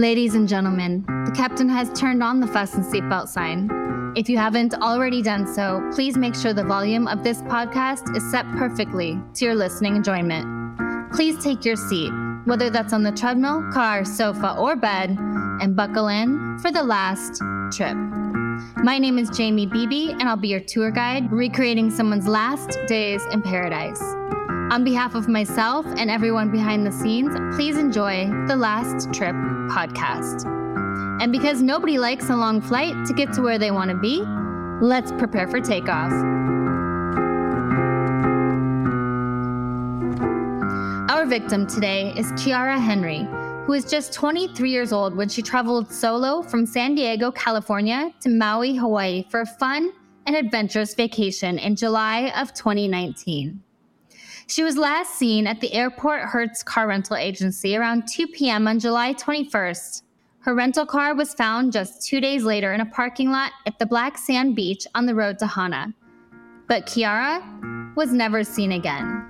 Ladies and gentlemen, the captain has turned on the fasten seatbelt sign. If you haven't already done so, please make sure the volume of this podcast is set perfectly to your listening enjoyment. Please take your seat, whether that's on the treadmill, car, sofa, or bed, and buckle in for the last trip. My name is Jaimie Beebe, and I'll be your tour guide, recreating someone's last days in paradise. On behalf of myself and everyone behind the scenes, please enjoy the Last Trip podcast. And because nobody likes a long flight to get to where they want to be, let's prepare for takeoff. Our victim today is Khiara Henry, who is just 23 years old when she traveled solo from San Diego, California to Maui, Hawaii for a fun and adventurous vacation in July of 2019. She was last seen at the Airport Hertz car rental agency around 2 p.m. on July 21st. Her rental car was found just two days later in a parking lot at the Black Sand Beach on the road to Hana. But Khiara was never seen again.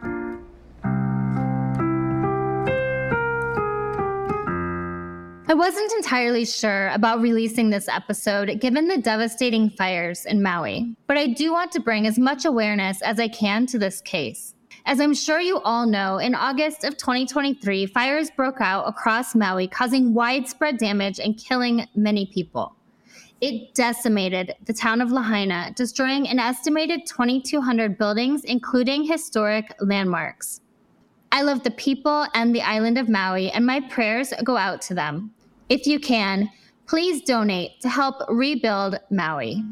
I wasn't entirely sure about releasing this episode given the devastating fires in Maui, but I do want to bring as much awareness as I can to this case. As I'm sure you all know, in August of 2023, fires broke out across Maui, causing widespread damage and killing many people. It decimated the town of Lahaina, destroying an estimated 2,200 buildings, including historic landmarks. I love the people and the island of Maui, and my prayers go out to them. If you can, please donate to help rebuild Maui.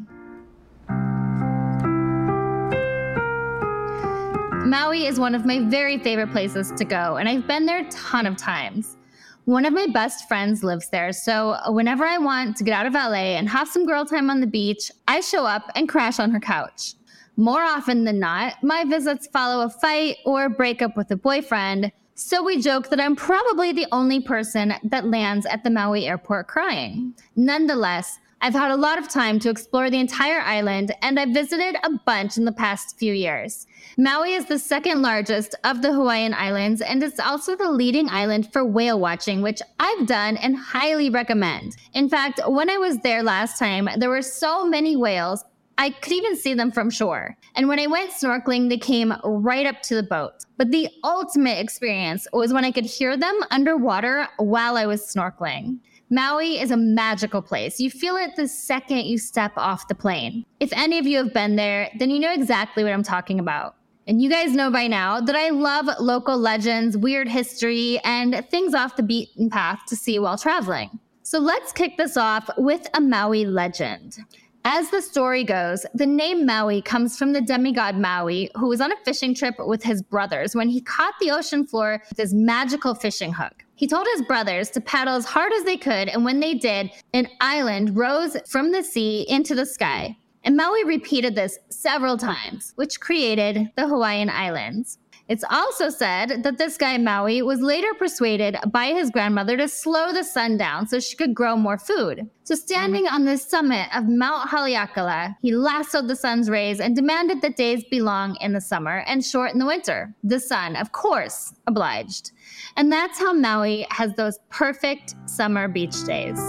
Maui is one of my very favorite places to go, and I've been there a ton of times. One of my best friends lives there, so whenever I want to get out of LA and have some girl time on the beach, I show up and crash on her couch. More often than not, my visits follow a fight or break up with a boyfriend, so we joke that I'm probably the only person that lands at the Maui airport crying. Nonetheless, I've had a lot of time to explore the entire island, and I've visited a bunch in the past few years. Maui is the second largest of the Hawaiian Islands, and it's also the leading island for whale watching, which I've done and highly recommend. In fact, when I was there last time, there were so many whales, I could even see them from shore. And when I went snorkeling, they came right up to the boat. But the ultimate experience was when I could hear them underwater while I was snorkeling. Maui is a magical place. You feel it the second you step off the plane. If any of you have been there, then you know exactly what I'm talking about. And you guys know by now that I love local legends, weird history, and things off the beaten path to see while traveling. So let's kick this off with a Maui legend. As the story goes, the name Maui comes from the demigod Maui, who was on a fishing trip with his brothers when he caught the ocean floor with his magical fishing hook. He told his brothers to paddle as hard as they could, and when they did, an island rose from the sea into the sky. And Maui repeated this several times, which created the Hawaiian Islands. It's also said that this guy Maui was later persuaded by his grandmother to slow the sun down so she could grow more food. So, standing mm-hmm. on the summit of Mount Haleakala, he lassoed the sun's rays and demanded that days be long in the summer and short in the winter. The sun, of course, obliged. And that's how Maui has those perfect summer beach days.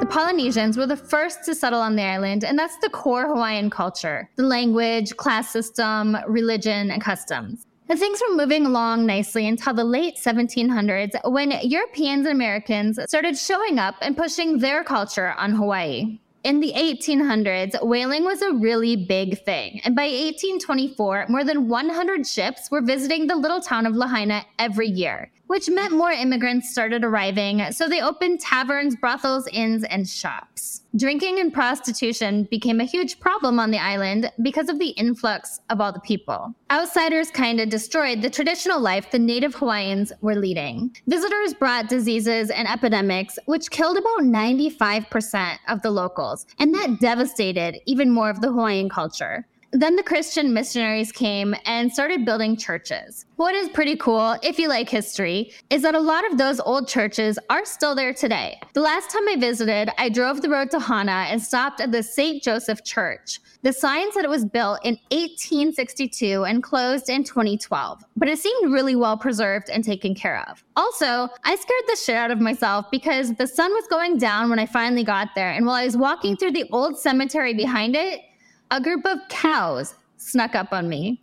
The Polynesians were the first to settle on the island, and that's the core Hawaiian culture the language, class system, religion, and customs. And things were moving along nicely until the late 1700s when Europeans and Americans started showing up and pushing their culture on Hawaii. In the 1800s, whaling was a really big thing, and by 1824, more than 100 ships were visiting the little town of Lahaina every year which meant more immigrants started arriving, so they opened taverns, brothels, inns, and shops. Drinking and prostitution became a huge problem on the island because of the influx of all the people. Outsiders kind of destroyed the traditional life the native Hawaiians were leading. Visitors brought diseases and epidemics, which killed about 95% of the locals, and that devastated even more of the Hawaiian culture. Then the Christian missionaries came and started building churches. What is pretty cool, if you like history, is that a lot of those old churches are still there today. The last time I visited, I drove the road to Hana and stopped at the St. Joseph Church. The sign said it was built in 1862 and closed in 2012, but it seemed really well preserved and taken care of. Also, I scared the shit out of myself because the sun was going down when I finally got there, and while I was walking through the old cemetery behind it, a group of cows snuck up on me.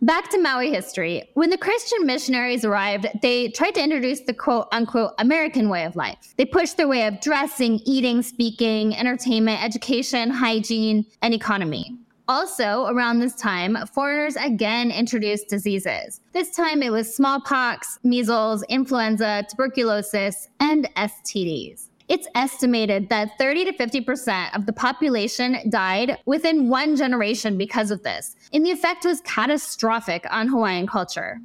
Back to Maui history. When the Christian missionaries arrived, they tried to introduce the quote unquote American way of life. They pushed their way of dressing, eating, speaking, entertainment, education, hygiene, and economy. Also, around this time, foreigners again introduced diseases. This time it was smallpox, measles, influenza, tuberculosis, and STDs. It's estimated that 30 to 50% of the population died within one generation because of this, and the effect was catastrophic on Hawaiian culture.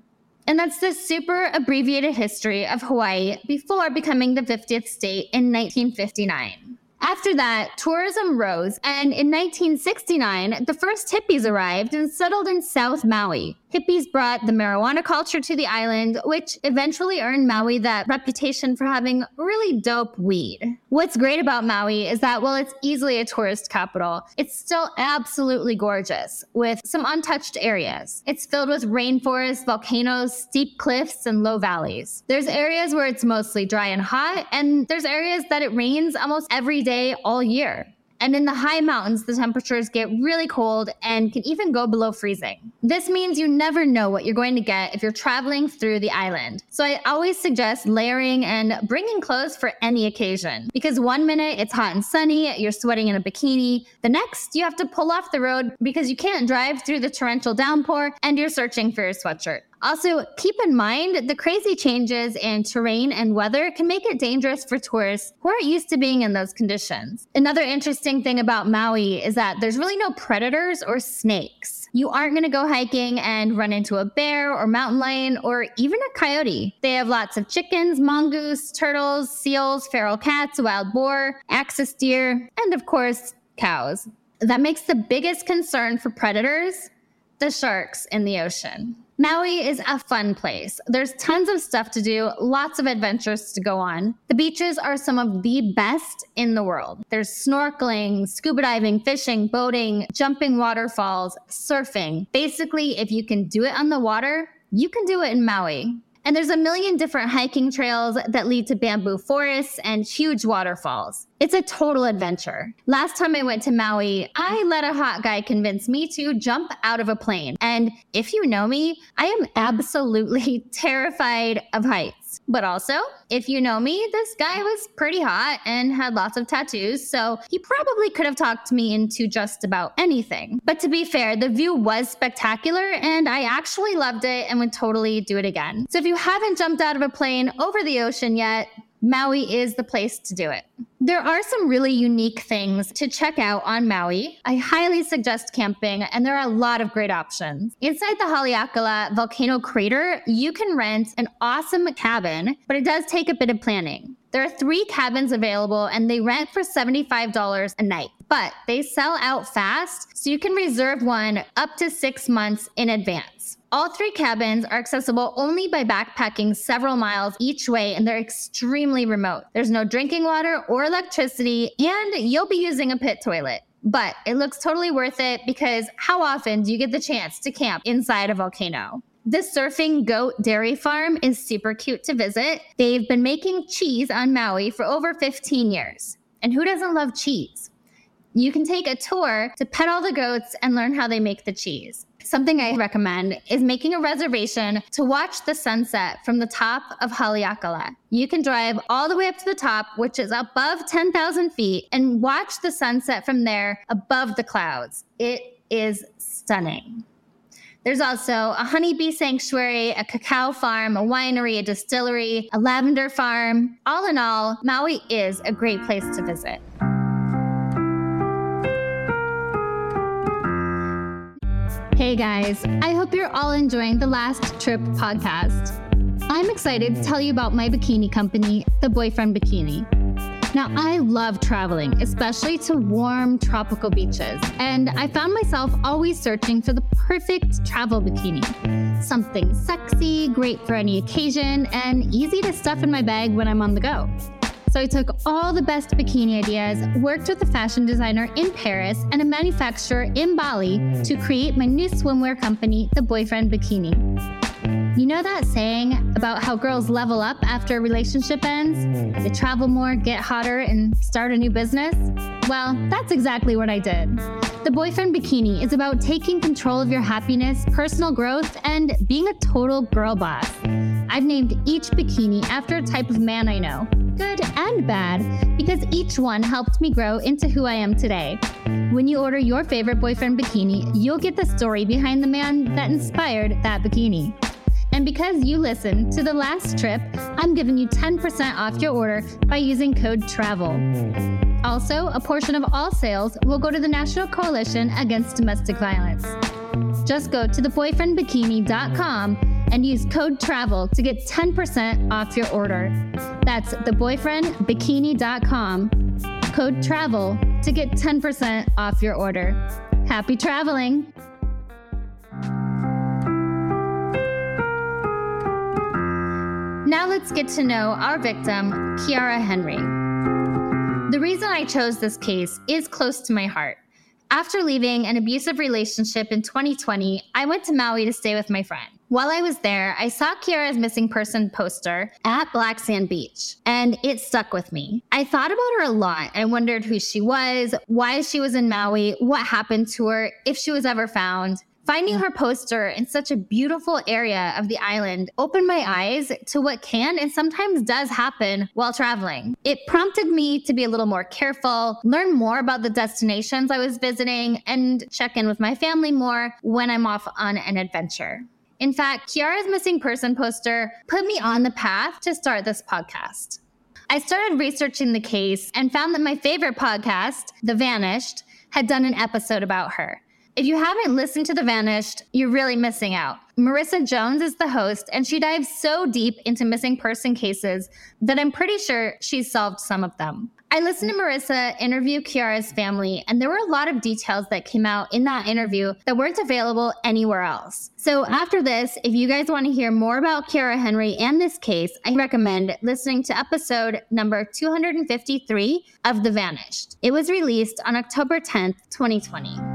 And that's the super abbreviated history of Hawaii before becoming the 50th state in 1959. After that, tourism rose, and in 1969, the first hippies arrived and settled in South Maui. Hippies brought the marijuana culture to the island, which eventually earned Maui that reputation for having really dope weed. What's great about Maui is that while it's easily a tourist capital, it's still absolutely gorgeous with some untouched areas. It's filled with rainforests, volcanoes, steep cliffs, and low valleys. There's areas where it's mostly dry and hot, and there's areas that it rains almost every day all year. And in the high mountains, the temperatures get really cold and can even go below freezing. This means you never know what you're going to get if you're traveling through the island. So I always suggest layering and bringing clothes for any occasion because one minute it's hot and sunny, you're sweating in a bikini. The next, you have to pull off the road because you can't drive through the torrential downpour and you're searching for your sweatshirt. Also, keep in mind the crazy changes in terrain and weather can make it dangerous for tourists who aren't used to being in those conditions. Another interesting thing about Maui is that there's really no predators or snakes. You aren't going to go hiking and run into a bear or mountain lion or even a coyote. They have lots of chickens, mongoose, turtles, seals, feral cats, wild boar, axis deer, and of course, cows. That makes the biggest concern for predators the sharks in the ocean. Maui is a fun place. There's tons of stuff to do, lots of adventures to go on. The beaches are some of the best in the world. There's snorkeling, scuba diving, fishing, boating, jumping waterfalls, surfing. Basically, if you can do it on the water, you can do it in Maui. And there's a million different hiking trails that lead to bamboo forests and huge waterfalls. It's a total adventure. Last time I went to Maui, I let a hot guy convince me to jump out of a plane. And if you know me, I am absolutely terrified of heights. But also, if you know me, this guy was pretty hot and had lots of tattoos, so he probably could have talked me into just about anything. But to be fair, the view was spectacular and I actually loved it and would totally do it again. So if you haven't jumped out of a plane over the ocean yet, Maui is the place to do it. There are some really unique things to check out on Maui. I highly suggest camping, and there are a lot of great options. Inside the Haleakala volcano crater, you can rent an awesome cabin, but it does take a bit of planning. There are three cabins available, and they rent for $75 a night, but they sell out fast, so you can reserve one up to six months in advance. All three cabins are accessible only by backpacking several miles each way, and they're extremely remote. There's no drinking water or electricity, and you'll be using a pit toilet. But it looks totally worth it because how often do you get the chance to camp inside a volcano? The Surfing Goat Dairy Farm is super cute to visit. They've been making cheese on Maui for over 15 years. And who doesn't love cheese? You can take a tour to pet all the goats and learn how they make the cheese. Something I recommend is making a reservation to watch the sunset from the top of Haleakala. You can drive all the way up to the top, which is above 10,000 feet, and watch the sunset from there above the clouds. It is stunning. There's also a honeybee sanctuary, a cacao farm, a winery, a distillery, a lavender farm. All in all, Maui is a great place to visit. Hey guys, I hope you're all enjoying the Last Trip podcast. I'm excited to tell you about my bikini company, The Boyfriend Bikini. Now, I love traveling, especially to warm tropical beaches, and I found myself always searching for the perfect travel bikini. Something sexy, great for any occasion, and easy to stuff in my bag when I'm on the go. So I took all the best bikini ideas, worked with a fashion designer in Paris and a manufacturer in Bali to create my new swimwear company, The Boyfriend Bikini. You know that saying about how girls level up after a relationship ends? They travel more, get hotter, and start a new business? Well, that's exactly what I did. The Boyfriend Bikini is about taking control of your happiness, personal growth, and being a total girl boss. I've named each bikini after a type of man I know, good and bad, because each one helped me grow into who I am today. When you order your favorite boyfriend bikini, you'll get the story behind the man that inspired that bikini. And because you listened to the last trip, I'm giving you 10% off your order by using code TRAVEL. Also, a portion of all sales will go to the National Coalition Against Domestic Violence. Just go to theboyfriendbikini.com and use code TRAVEL to get 10% off your order. That's theboyfriendbikini.com, code TRAVEL to get 10% off your order. Happy traveling! Now let's get to know our victim, Khiara Henry. The reason I chose this case is close to my heart. After leaving an abusive relationship in 2020, I went to Maui to stay with my friend. While I was there, I saw Khiara's missing person poster at Black Sand Beach, and it stuck with me. I thought about her a lot. I wondered who she was, why she was in Maui, what happened to her, if she was ever found. Finding her poster in such a beautiful area of the island opened my eyes to what can and sometimes does happen while traveling. It prompted me to be a little more careful, learn more about the destinations I was visiting, and check in with my family more when I'm off on an adventure. In fact, Khiara's missing person poster put me on the path to start this podcast. I started researching the case and found that my favorite podcast, The Vanished, had done an episode about her. If you haven't listened to The Vanished, you're really missing out. Marissa Jones is the host, and she dives so deep into missing person cases that I'm pretty sure she's solved some of them. I listened to Marissa interview Khiara's family, and there were a lot of details that came out in that interview that weren't available anywhere else. So, after this, if you guys want to hear more about Khiara Henry and this case, I recommend listening to episode number 253 of The Vanished. It was released on October 10th, 2020.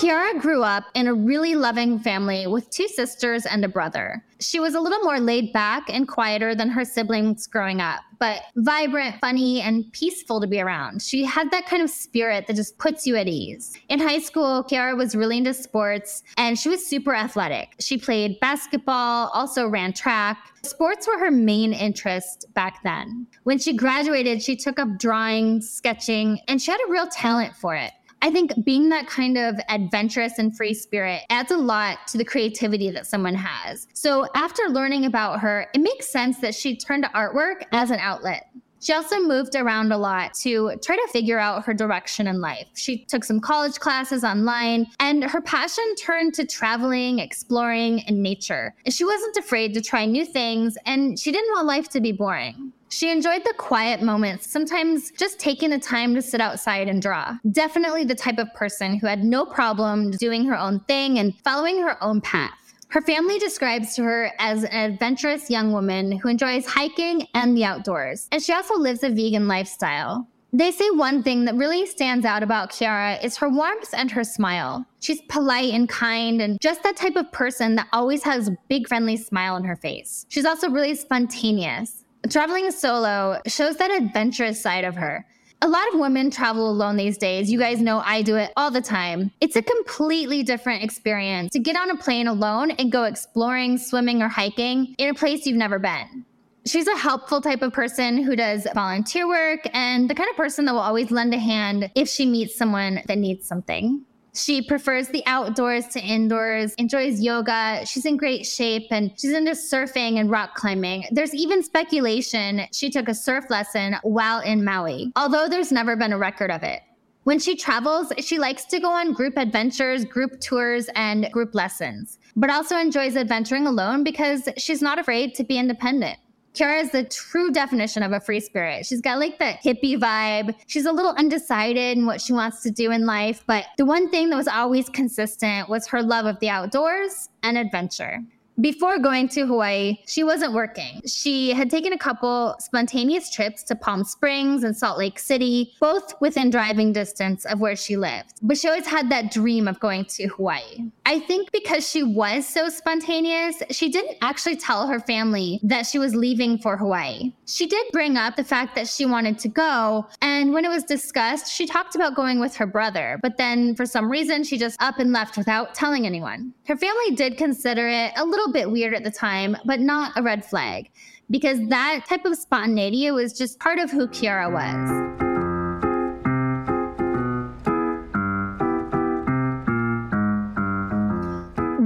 Khiara grew up in a really loving family with two sisters and a brother. She was a little more laid back and quieter than her siblings growing up, but vibrant, funny, and peaceful to be around. She had that kind of spirit that just puts you at ease. In high school, Khiara was really into sports and she was super athletic. She played basketball, also ran track. Sports were her main interest back then. When she graduated, she took up drawing, sketching, and she had a real talent for it. I think being that kind of adventurous and free spirit adds a lot to the creativity that someone has. So after learning about her, it makes sense that she turned to artwork as an outlet. She also moved around a lot to try to figure out her direction in life. She took some college classes online, and her passion turned to traveling, exploring, and nature. She wasn't afraid to try new things, and she didn't want life to be boring. She enjoyed the quiet moments, sometimes just taking the time to sit outside and draw. Definitely the type of person who had no problem doing her own thing and following her own path. Her family describes her as an adventurous young woman who enjoys hiking and the outdoors, and she also lives a vegan lifestyle. They say one thing that really stands out about Khiara is her warmth and her smile. She's polite and kind and just that type of person that always has a big friendly smile on her face. She's also really spontaneous. Traveling solo shows that adventurous side of her. A lot of women travel alone these days. You guys know I do it all the time. It's a completely different experience to get on a plane alone and go exploring, swimming, or hiking in a place you've never been. She's a helpful type of person who does volunteer work and the kind of person that will always lend a hand if she meets someone that needs something. She prefers the outdoors to indoors, enjoys yoga. She's in great shape and she's into surfing and rock climbing. There's even speculation she took a surf lesson while in Maui, although there's never been a record of it. When she travels, she likes to go on group adventures, group tours, and group lessons, but also enjoys adventuring alone because she's not afraid to be independent. Khiara is the true definition of a free spirit. She's got like that hippie vibe. She's a little undecided in what she wants to do in life, but the one thing that was always consistent was her love of the outdoors and adventure. Before going to Hawaii, she wasn't working. She had taken a couple spontaneous trips to Palm Springs and Salt Lake City, both within driving distance of where she lived. But she always had that dream of going to Hawaii. I think because she was so spontaneous, she didn't actually tell her family that she was leaving for Hawaii. She did bring up the fact that she wanted to go, and when it was discussed, she talked about going with her brother, but then for some reason, she just up and left without telling anyone. Her family did consider it a little bit weird at the time, but not a red flag, because that type of spontaneity was just part of who Khiara was.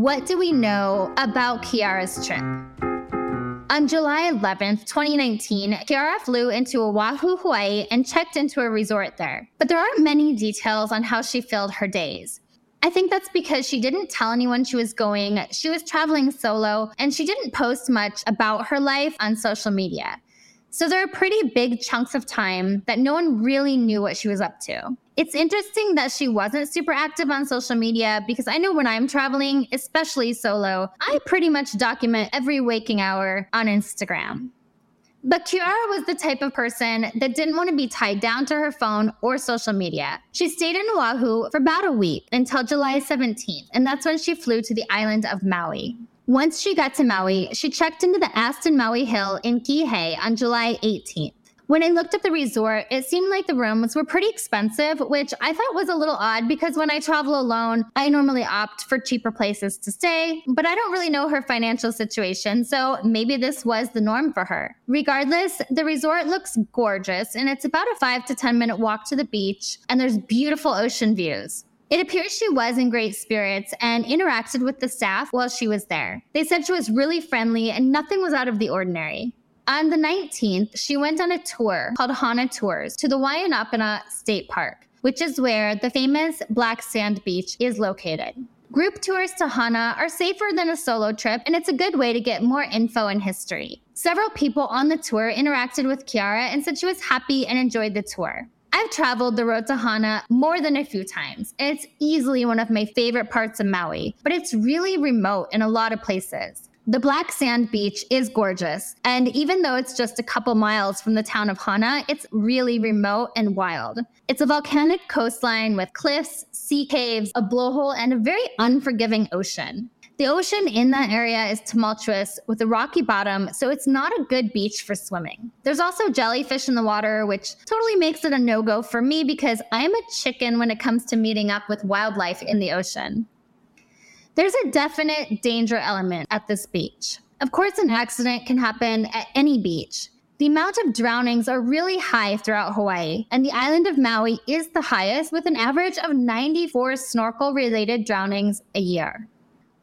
What do we know about Khiara's trip? On July 11th, 2019, Khiara flew into Oahu, Hawaii, and checked into a resort there. But there aren't many details on how she filled her days. I think that's because she didn't tell anyone she was going. She was traveling solo and she didn't post much about her life on social media. So there are pretty big chunks of time that no one really knew what she was up to. It's interesting that she wasn't super active on social media because I know when I'm traveling, especially solo, I pretty much document every waking hour on Instagram. But Khiara was the type of person that didn't want to be tied down to her phone or social media. She stayed in Oahu for about a week until July 17th, and that's when she flew to the island of Maui. Once she got to Maui, she checked into the Aston Maui Hill in Kihei on July 18th. When I looked at the resort, it seemed like the rooms were pretty expensive, which I thought was a little odd because when I travel alone, I normally opt for cheaper places to stay, but I don't really know her financial situation, so maybe this was the norm for her. Regardless, the resort looks gorgeous and it's about a 5 to 10 minute walk to the beach, and there's beautiful ocean views. It appears she was in great spirits and interacted with the staff while she was there. They said she was really friendly and nothing was out of the ordinary. On the 19th, she went on a tour called Hana Tours to the Waianapanapa State Park, which is where the famous Black Sand Beach is located. Group tours to Hana are safer than a solo trip, and it's a good way to get more info and history. Several people on the tour interacted with Khiara and said she was happy and enjoyed the tour. I've traveled the road to Hana more than a few times. It's easily one of my favorite parts of Maui, but it's really remote in a lot of places. The black sand beach is gorgeous, and even though it's just a couple miles from the town of Hana, it's really remote and wild. It's a volcanic coastline with cliffs, sea caves, a blowhole, and a very unforgiving ocean. The ocean in that area is tumultuous with a rocky bottom, so it's not a good beach for swimming. There's also jellyfish in the water, which totally makes it a no go for me because I'm a chicken when it comes to meeting up with wildlife in the ocean. There's a definite danger element at this beach. Of course, an accident can happen at any beach. The amount of drownings are really high throughout Hawaii, and the island of Maui is the highest with an average of 94 snorkel related drownings a year.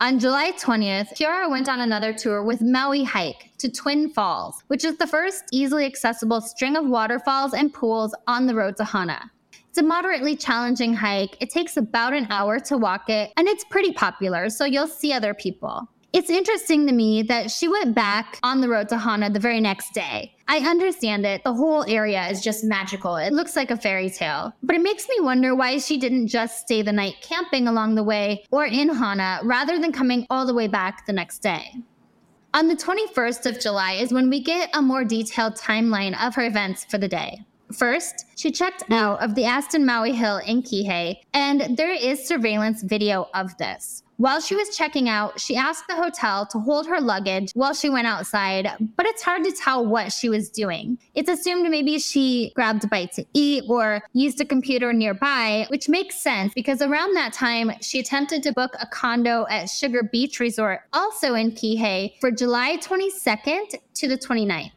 On July 20th, Khiara went on another tour with Maui Hike to Twin Falls, which is the first easily accessible string of waterfalls and pools on the road to Hana. It's a moderately challenging hike. It takes about an hour to walk it, and it's pretty popular, so you'll see other people. It's interesting to me that she went back on the road to Hana the very next day. I understand it. The whole area is just magical. It looks like a fairy tale. But it makes me wonder why she didn't just stay the night camping along the way or in Hana rather than coming all the way back the next day. On the 21st of July is when we get a more detailed timeline of her events for the day. First, she checked out of the Aston Maui Hill in Kihei, and there is surveillance video of this. While she was checking out, she asked the hotel to hold her luggage while she went outside, but it's hard to tell what she was doing. It's assumed maybe she grabbed a bite to eat or used a computer nearby, which makes sense because around that time, she attempted to book a condo at Sugar Beach Resort, also in Kihei, for July 22nd to the 29th.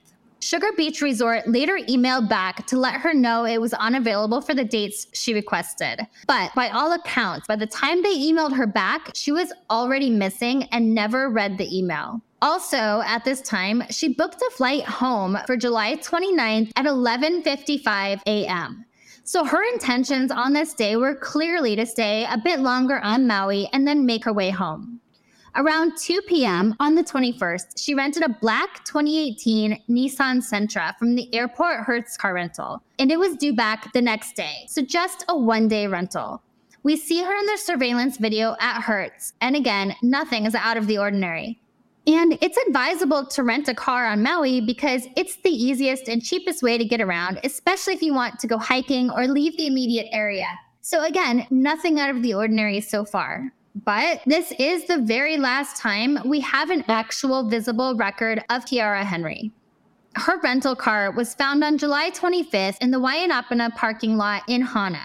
Sugar Beach Resort later emailed back to let her know it was unavailable for the dates she requested. But by all accounts, by the time they emailed her back, she was already missing and never read the email. Also, at this time, she booked a flight home for July 29th at 11:55 a.m. So her intentions on this day were clearly to stay a bit longer on Maui and then make her way home. Around 2 p.m. on the 21st, she rented a black 2018 Nissan Sentra from the airport Hertz car rental, and it was due back the next day. So just a one day rental. We see her in the surveillance video at Hertz, and again, nothing is out of the ordinary. And it's advisable to rent a car on Maui because it's the easiest and cheapest way to get around, especially if you want to go hiking or leave the immediate area. So, again, nothing out of the ordinary so far. But this is the very last time we have an actual visible record of Khiara Henry. Her rental car was found on July 25th in the Waianapanapa parking lot in Hana,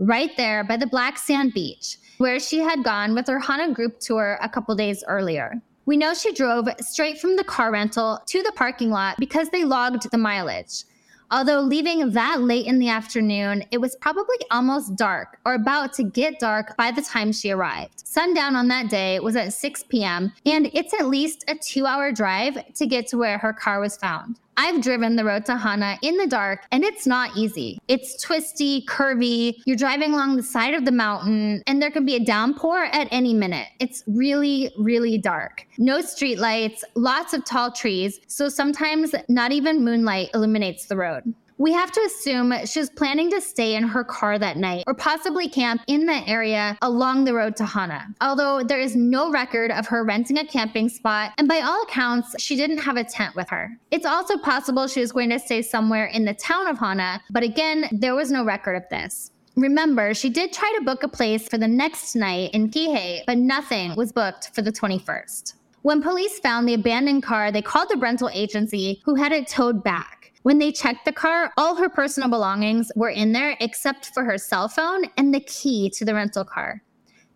right there by the Black Sand Beach, where she had gone with her Hana group tour a couple days earlier. We know she drove straight from the car rental to the parking lot because they logged the mileage. Although leaving that late in the afternoon, it was probably almost dark or about to get dark by the time she arrived. Sundown on that day was at 6 p.m., and it's at least a two hour drive to get to where her car was found. I've driven the road to Hana in the dark and it's not easy. It's twisty, curvy. You're driving along the side of the mountain and there can be a downpour at any minute. It's really, really dark. No street lights, lots of tall trees. So sometimes not even moonlight illuminates the road. We have to assume she was planning to stay in her car that night or possibly camp in the area along the road to Hana. Although there is no record of her renting a camping spot, and by all accounts, she didn't have a tent with her. It's also possible she was going to stay somewhere in the town of Hana, but again, there was no record of this. Remember, she did try to book a place for the next night in Kihei, but nothing was booked for the 21st. When police found the abandoned car, they called the rental agency who had it towed back. When they checked the car, all her personal belongings were in there except for her cell phone and the key to the rental car.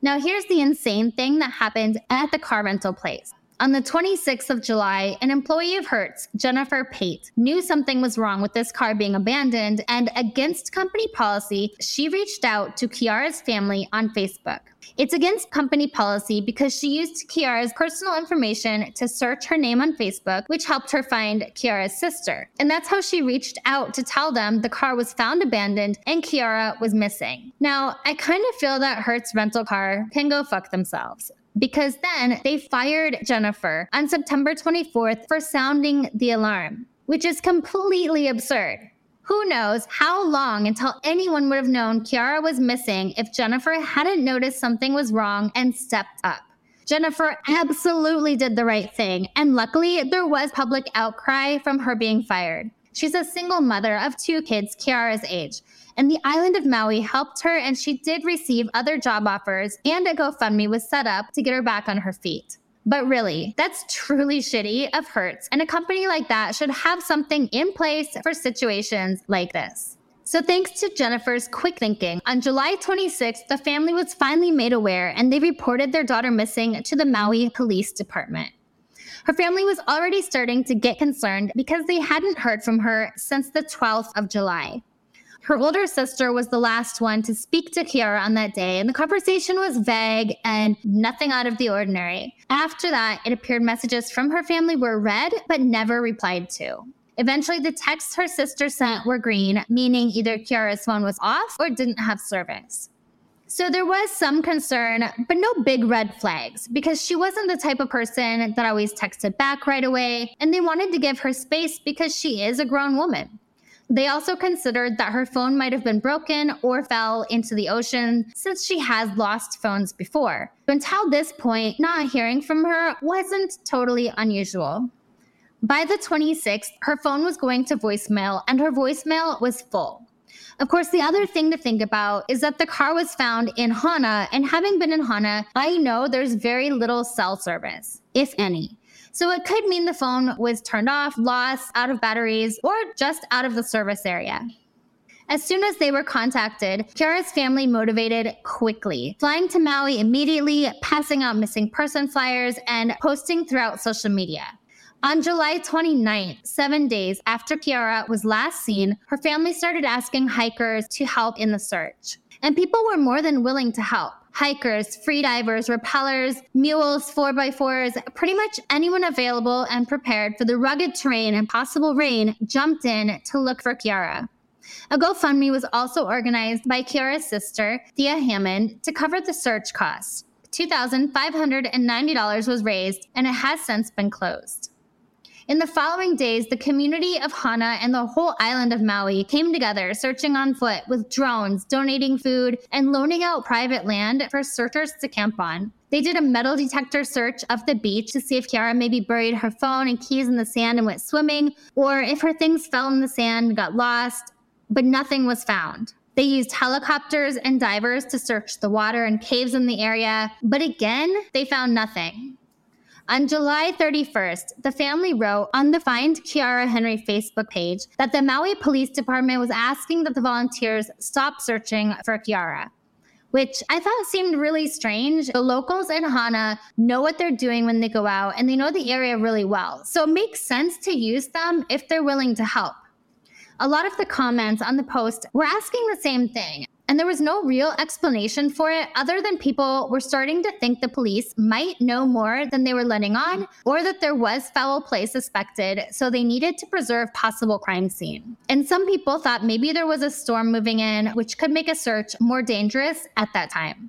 Now, here's the insane thing that happened at the car rental place. On the 26th of July, an employee of Hertz, Jennifer Pate, knew something was wrong with this car being abandoned, and against company policy, she reached out to Khiara's family on Facebook. It's against company policy because she used Khiara's personal information to search her name on Facebook, which helped her find Khiara's sister. And that's how she reached out to tell them the car was found abandoned and Khiara was missing. Now, I kind of feel that Hertz rental car can go fuck themselves because then they fired Jennifer on September 24th for sounding the alarm, which is completely absurd. Who knows how long until anyone would have known Khiara was missing if Jennifer hadn't noticed something was wrong and stepped up. Jennifer absolutely did the right thing, and luckily there was public outcry from her being fired. She's a single mother of two kids Khiara's age, and the island of Maui helped her, and she did receive other job offers, and a GoFundMe was set up to get her back on her feet. But really, that's truly shitty of Hertz, and a company like that should have something in place for situations like this. So, thanks to Jennifer's quick thinking, on July 26th, the family was finally made aware and they reported their daughter missing to the Maui Police Department. Her family was already starting to get concerned because they hadn't heard from her since the 12th of July. Her older sister was the last one to speak to Khiara on that day, and the conversation was vague and nothing out of the ordinary. After that, it appeared messages from her family were read but never replied to. Eventually, the texts her sister sent were green, meaning either Khiara's phone was off or didn't have service. So there was some concern, but no big red flags because she wasn't the type of person that always texted back right away, and they wanted to give her space because she is a grown woman. They also considered that her phone might have been broken or fell into the ocean since she has lost phones before. Until this point, not hearing from her wasn't totally unusual. By the 26th, her phone was going to voicemail and her voicemail was full. Of course, the other thing to think about is that the car was found in Hana, and having been in Hana, I know there's very little cell service, if any. So it could mean the phone was turned off, lost, out of batteries, or just out of the service area. As soon as they were contacted, Khiara's family motivated quickly, flying to Maui immediately, passing out missing person flyers, and posting throughout social media. On July 29th, seven days after Khiara was last seen, her family started asking hikers to help in the search. And people were more than willing to help hikers, freedivers, rappellers, mules, 4x4s, pretty much anyone available and prepared for the rugged terrain and possible rain jumped in to look for Khiara. A GoFundMe was also organized by Khiara's sister, Thea Hammond, to cover the search costs. $2,590 was raised and it has since been closed. In the following days, the community of Hana and the whole island of Maui came together, searching on foot with drones, donating food, and loaning out private land for searchers to camp on. They did a metal detector search of the beach to see if Khiara maybe buried her phone and keys in the sand and went swimming, or if her things fell in the sand and got lost, but nothing was found. They used helicopters and divers to search the water and caves in the area, but again, they found nothing. On July 31st, the family wrote on the Find Khiara Henry Facebook page that the Maui Police Department was asking that the volunteers stop searching for Khiara, which I thought seemed really strange. The locals in Hana know what they're doing when they go out and they know the area really well. So it makes sense to use them if they're willing to help. A lot of the comments on the post were asking the same thing. And there was no real explanation for it other than people were starting to think the police might know more than they were letting on, or that there was foul play suspected, so they needed to preserve possible crime scene. And some people thought maybe there was a storm moving in, which could make a search more dangerous at that time.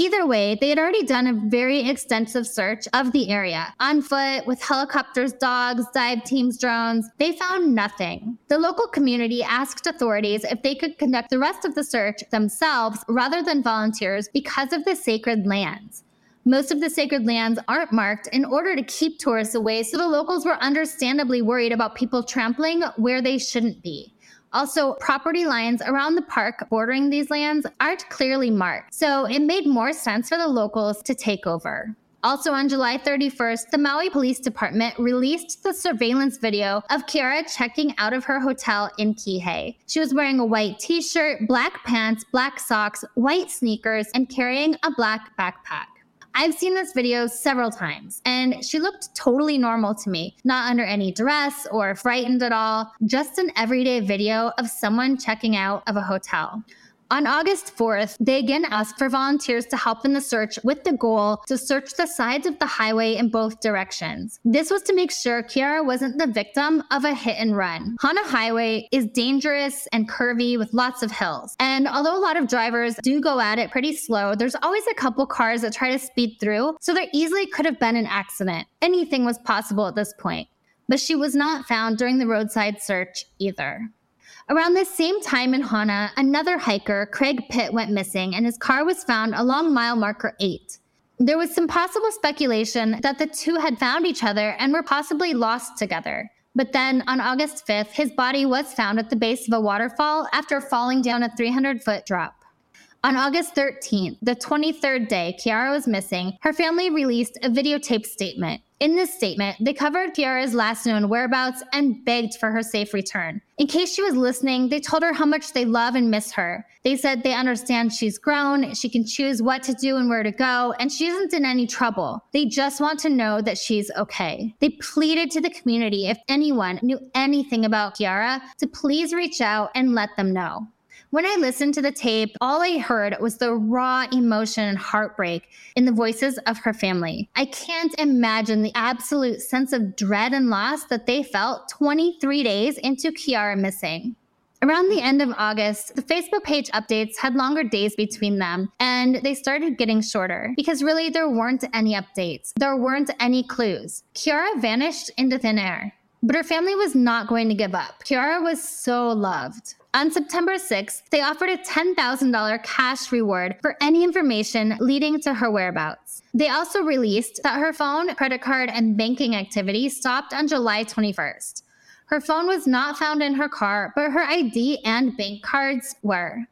Either way, they had already done a very extensive search of the area on foot with helicopters, dogs, dive teams, drones. They found nothing. The local community asked authorities if they could conduct the rest of the search themselves rather than volunteers because of the sacred lands. Most of the sacred lands aren't marked in order to keep tourists away, so the locals were understandably worried about people trampling where they shouldn't be. Also, property lines around the park bordering these lands aren't clearly marked, so it made more sense for the locals to take over. Also, on July 31st, the Maui Police Department released the surveillance video of Khiara checking out of her hotel in Kihei. She was wearing a white t shirt, black pants, black socks, white sneakers, and carrying a black backpack. I've seen this video several times, and she looked totally normal to me, not under any duress or frightened at all, just an everyday video of someone checking out of a hotel. On August 4th, they again asked for volunteers to help in the search with the goal to search the sides of the highway in both directions. This was to make sure Khiara wasn't the victim of a hit and run. Hana Highway is dangerous and curvy with lots of hills. And although a lot of drivers do go at it pretty slow, there's always a couple cars that try to speed through, so there easily could have been an accident. Anything was possible at this point. But she was not found during the roadside search either. Around the same time in Hana, another hiker, Craig Pitt, went missing and his car was found along mile marker 8. There was some possible speculation that the two had found each other and were possibly lost together. But then on August 5th, his body was found at the base of a waterfall after falling down a 300 foot drop. On August 13th, the 23rd day Khiara was missing, her family released a videotape statement. In this statement, they covered Khiara's last known whereabouts and begged for her safe return. In case she was listening, they told her how much they love and miss her. They said they understand she's grown, she can choose what to do and where to go, and she isn't in any trouble. They just want to know that she's okay. They pleaded to the community if anyone knew anything about Khiara to please reach out and let them know. When I listened to the tape, all I heard was the raw emotion and heartbreak in the voices of her family. I can't imagine the absolute sense of dread and loss that they felt 23 days into Khiara missing. Around the end of August, the Facebook page updates had longer days between them, and they started getting shorter because really there weren't any updates. There weren't any clues. Khiara vanished into thin air. But her family was not going to give up. Khiara was so loved. On September 6th, they offered a $10,000 cash reward for any information leading to her whereabouts. They also released that her phone, credit card, and banking activity stopped on July 21st. Her phone was not found in her car, but her ID and bank cards were.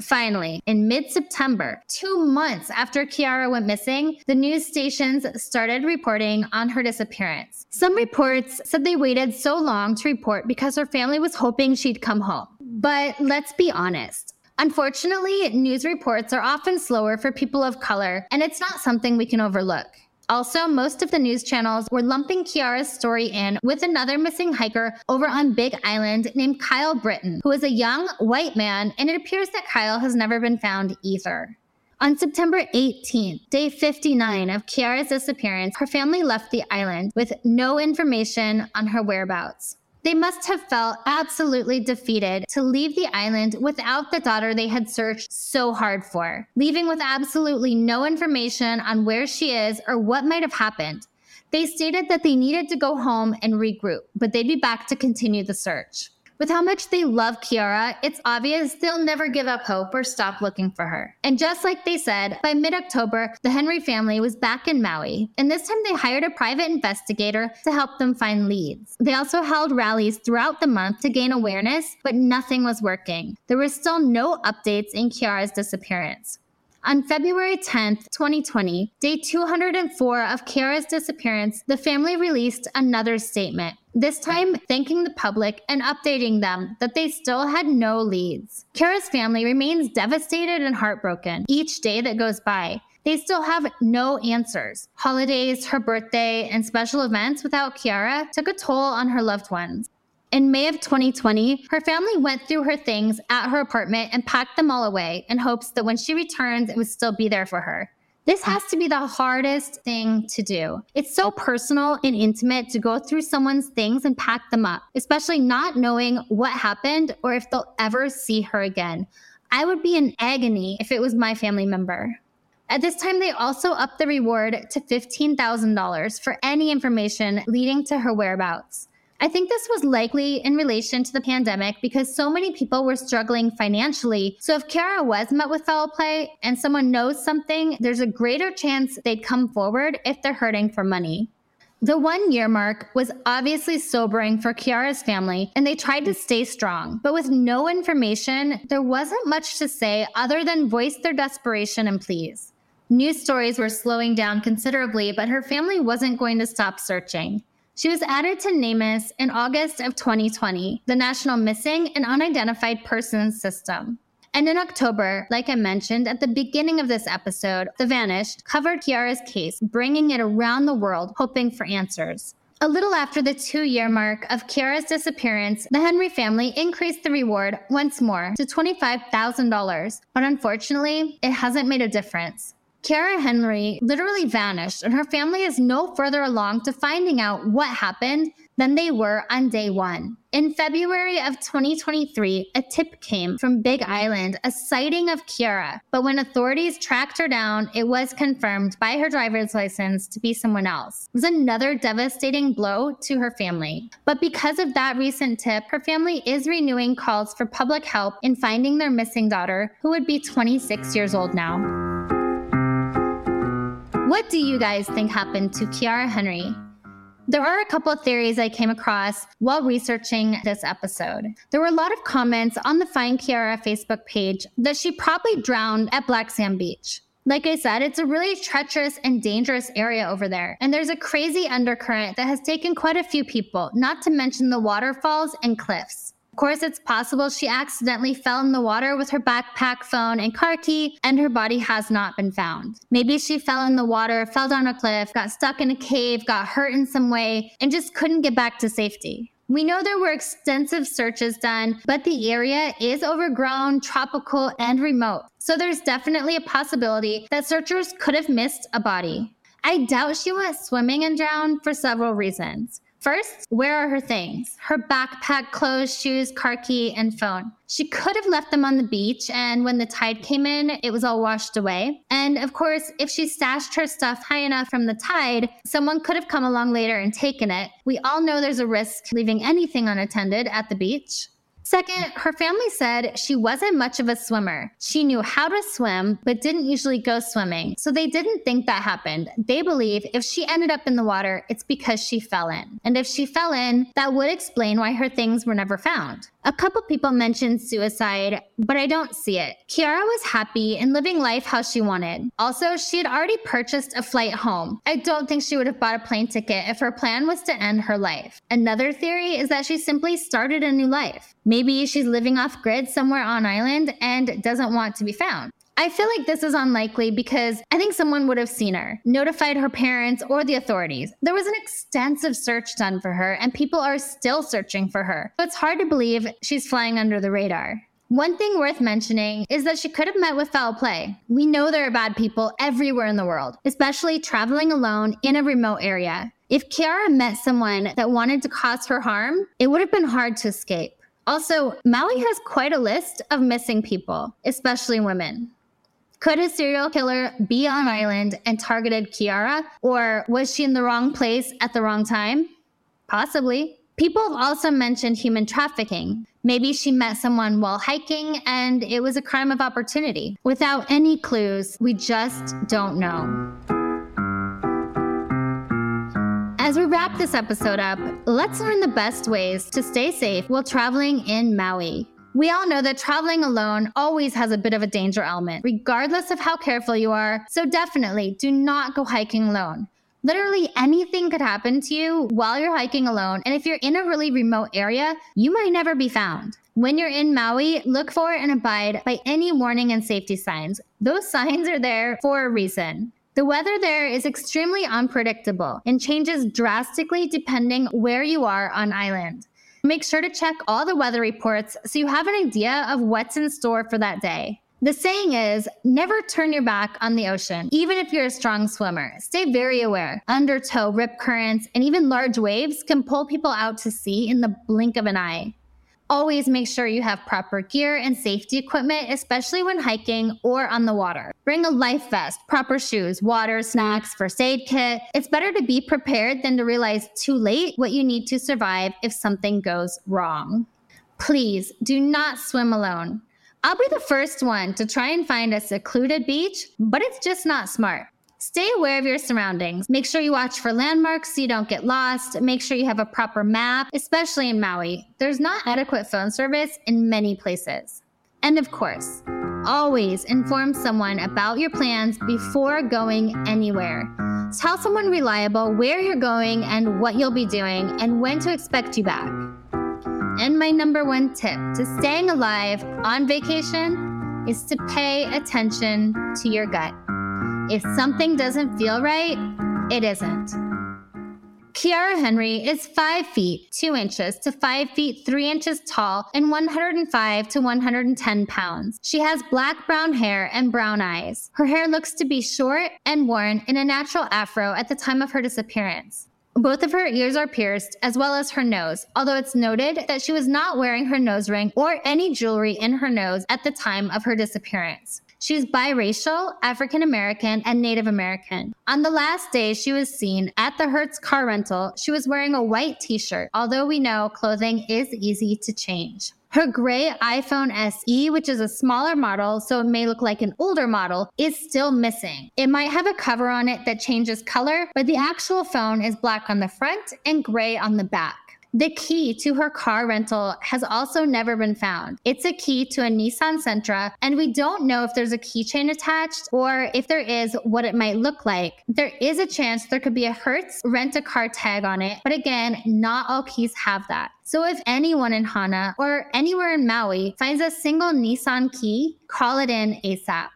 Finally, in mid September, two months after Khiara went missing, the news stations started reporting on her disappearance. Some reports said they waited so long to report because her family was hoping she'd come home. But let's be honest. Unfortunately, news reports are often slower for people of color, and it's not something we can overlook. Also, most of the news channels were lumping Khiara's story in with another missing hiker over on Big Island named Kyle Britton, who is a young white man, and it appears that Kyle has never been found either. On September 18th, day 59 of Khiara's disappearance, her family left the island with no information on her whereabouts. They must have felt absolutely defeated to leave the island without the daughter they had searched so hard for, leaving with absolutely no information on where she is or what might have happened. They stated that they needed to go home and regroup, but they'd be back to continue the search. With how much they love Khiara, it's obvious they'll never give up hope or stop looking for her. And just like they said, by mid October, the Henry family was back in Maui. And this time they hired a private investigator to help them find leads. They also held rallies throughout the month to gain awareness, but nothing was working. There were still no updates in Khiara's disappearance. On February 10th, 2020, day 204 of Khiara's disappearance, the family released another statement, this time thanking the public and updating them that they still had no leads. Khiara's family remains devastated and heartbroken each day that goes by. They still have no answers. Holidays, her birthday, and special events without Khiara took a toll on her loved ones. In May of 2020, her family went through her things at her apartment and packed them all away in hopes that when she returns, it would still be there for her. This has to be the hardest thing to do. It's so personal and intimate to go through someone's things and pack them up, especially not knowing what happened or if they'll ever see her again. I would be in agony if it was my family member. At this time, they also upped the reward to $15,000 for any information leading to her whereabouts. I think this was likely in relation to the pandemic because so many people were struggling financially. So if Khiara was met with foul play and someone knows something, there's a greater chance they'd come forward if they're hurting for money. The one year mark was obviously sobering for Khiara's family, and they tried to stay strong. But with no information, there wasn't much to say other than voice their desperation and pleas. News stories were slowing down considerably, but her family wasn't going to stop searching. She was added to NamUs in August of 2020, the National Missing and Unidentified Persons System. And in October, like I mentioned at the beginning of this episode, The Vanished covered Khiara's case, bringing it around the world, hoping for answers. A little after the two year mark of Khiara's disappearance, the Henry family increased the reward once more to $25,000. But unfortunately, it hasn't made a difference. Khiara Henry literally vanished, and her family is no further along to finding out what happened than they were on day one. In February of 2023, a tip came from Big Island, a sighting of Khiara. But when authorities tracked her down, it was confirmed by her driver's license to be someone else. It was another devastating blow to her family. But because of that recent tip, her family is renewing calls for public help in finding their missing daughter, who would be 26 years old now. What do you mm. guys think happened to Khiara Henry? There are a couple of theories I came across while researching this episode. There were a lot of comments on the Find Khiara Facebook page that she probably drowned at Black Sand Beach. Like I said, it's a really treacherous and dangerous area over there. And there's a crazy undercurrent that has taken quite a few people, not to mention the waterfalls and cliffs course, it's possible she accidentally fell in the water with her backpack, phone, and car key, and her body has not been found. Maybe she fell in the water, fell down a cliff, got stuck in a cave, got hurt in some way, and just couldn't get back to safety. We know there were extensive searches done, but the area is overgrown, tropical, and remote. So there's definitely a possibility that searchers could have missed a body. I doubt she went swimming and drowned for several reasons. First, where are her things? Her backpack, clothes, shoes, car key, and phone. She could have left them on the beach, and when the tide came in, it was all washed away. And of course, if she stashed her stuff high enough from the tide, someone could have come along later and taken it. We all know there's a risk leaving anything unattended at the beach. Second, her family said she wasn't much of a swimmer. She knew how to swim, but didn't usually go swimming. So they didn't think that happened. They believe if she ended up in the water, it's because she fell in. And if she fell in, that would explain why her things were never found. A couple people mentioned suicide, but I don't see it. Khiara was happy and living life how she wanted. Also, she had already purchased a flight home. I don't think she would have bought a plane ticket if her plan was to end her life. Another theory is that she simply started a new life. Maybe she's living off grid somewhere on island and doesn't want to be found. I feel like this is unlikely because I think someone would have seen her, notified her parents or the authorities. There was an extensive search done for her, and people are still searching for her. So it's hard to believe she's flying under the radar. One thing worth mentioning is that she could have met with foul play. We know there are bad people everywhere in the world, especially traveling alone in a remote area. If Khiara met someone that wanted to cause her harm, it would have been hard to escape. Also, Maui has quite a list of missing people, especially women. Could a serial killer be on island and targeted Khiara? Or was she in the wrong place at the wrong time? Possibly. People have also mentioned human trafficking. Maybe she met someone while hiking and it was a crime of opportunity. Without any clues, we just don't know. As we wrap this episode up, let's learn the best ways to stay safe while traveling in Maui. We all know that traveling alone always has a bit of a danger element, regardless of how careful you are, so definitely do not go hiking alone. Literally anything could happen to you while you're hiking alone, and if you're in a really remote area, you might never be found. When you're in Maui, look for and abide by any warning and safety signs. Those signs are there for a reason. The weather there is extremely unpredictable and changes drastically depending where you are on island. Make sure to check all the weather reports so you have an idea of what's in store for that day. The saying is never turn your back on the ocean, even if you're a strong swimmer. Stay very aware. Undertow, rip currents, and even large waves can pull people out to sea in the blink of an eye. Always make sure you have proper gear and safety equipment, especially when hiking or on the water. Bring a life vest, proper shoes, water, snacks, first aid kit. It's better to be prepared than to realize too late what you need to survive if something goes wrong. Please do not swim alone. I'll be the first one to try and find a secluded beach, but it's just not smart. Stay aware of your surroundings. Make sure you watch for landmarks so you don't get lost. Make sure you have a proper map, especially in Maui. There's not adequate phone service in many places. And of course, always inform someone about your plans before going anywhere. Tell someone reliable where you're going and what you'll be doing and when to expect you back. And my number one tip to staying alive on vacation is to pay attention to your gut. If something doesn't feel right, it isn't. Khiara Henry is 5 feet 2 inches to 5 feet 3 inches tall and 105 to 110 pounds. She has black brown hair and brown eyes. Her hair looks to be short and worn in a natural afro at the time of her disappearance. Both of her ears are pierced, as well as her nose, although it's noted that she was not wearing her nose ring or any jewelry in her nose at the time of her disappearance. She was biracial, African American, and Native American. On the last day she was seen at the Hertz car rental, she was wearing a white t shirt, although we know clothing is easy to change. Her gray iPhone SE, which is a smaller model, so it may look like an older model, is still missing. It might have a cover on it that changes color, but the actual phone is black on the front and gray on the back. The key to her car rental has also never been found. It's a key to a Nissan Sentra, and we don't know if there's a keychain attached or if there is, what it might look like. There is a chance there could be a Hertz rent a car tag on it, but again, not all keys have that. So if anyone in Hana or anywhere in Maui finds a single Nissan key, call it in ASAP.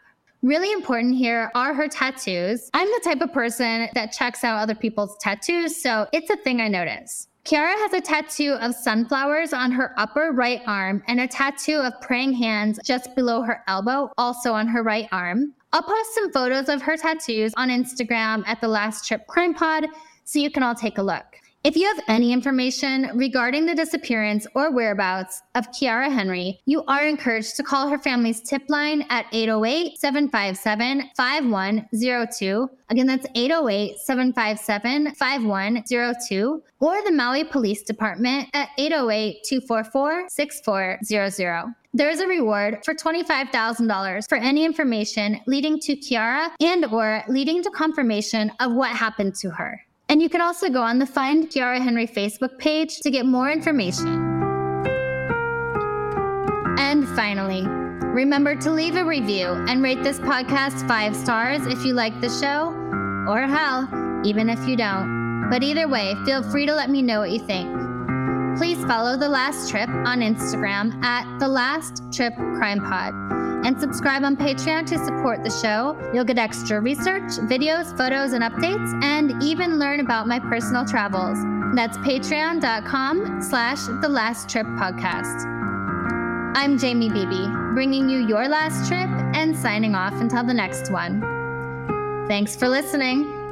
Really important here are her tattoos. I'm the type of person that checks out other people's tattoos, so it's a thing I notice. Khiara has a tattoo of sunflowers on her upper right arm and a tattoo of praying hands just below her elbow, also on her right arm. I'll post some photos of her tattoos on Instagram at the Last Trip Crime Pod so you can all take a look. If you have any information regarding the disappearance or whereabouts of Khiara Henry, you are encouraged to call her family's tip line at 808 757 5102. Again, that's 808 757 5102, or the Maui Police Department at 808 244 6400. There is a reward for $25,000 for any information leading to Khiara and or leading to confirmation of what happened to her. And you can also go on the Find Khiara Henry Facebook page to get more information. And finally, remember to leave a review and rate this podcast five stars if you like the show, or hell, even if you don't. But either way, feel free to let me know what you think. Please follow The Last Trip on Instagram at The Last Trip Crime Pod and subscribe on Patreon to support the show. You'll get extra research, videos, photos, and updates, and even learn about my personal travels. That's patreon.com slash the last trip podcast. I'm Jaimie Beebe, bringing you your last trip and signing off until the next one. Thanks for listening.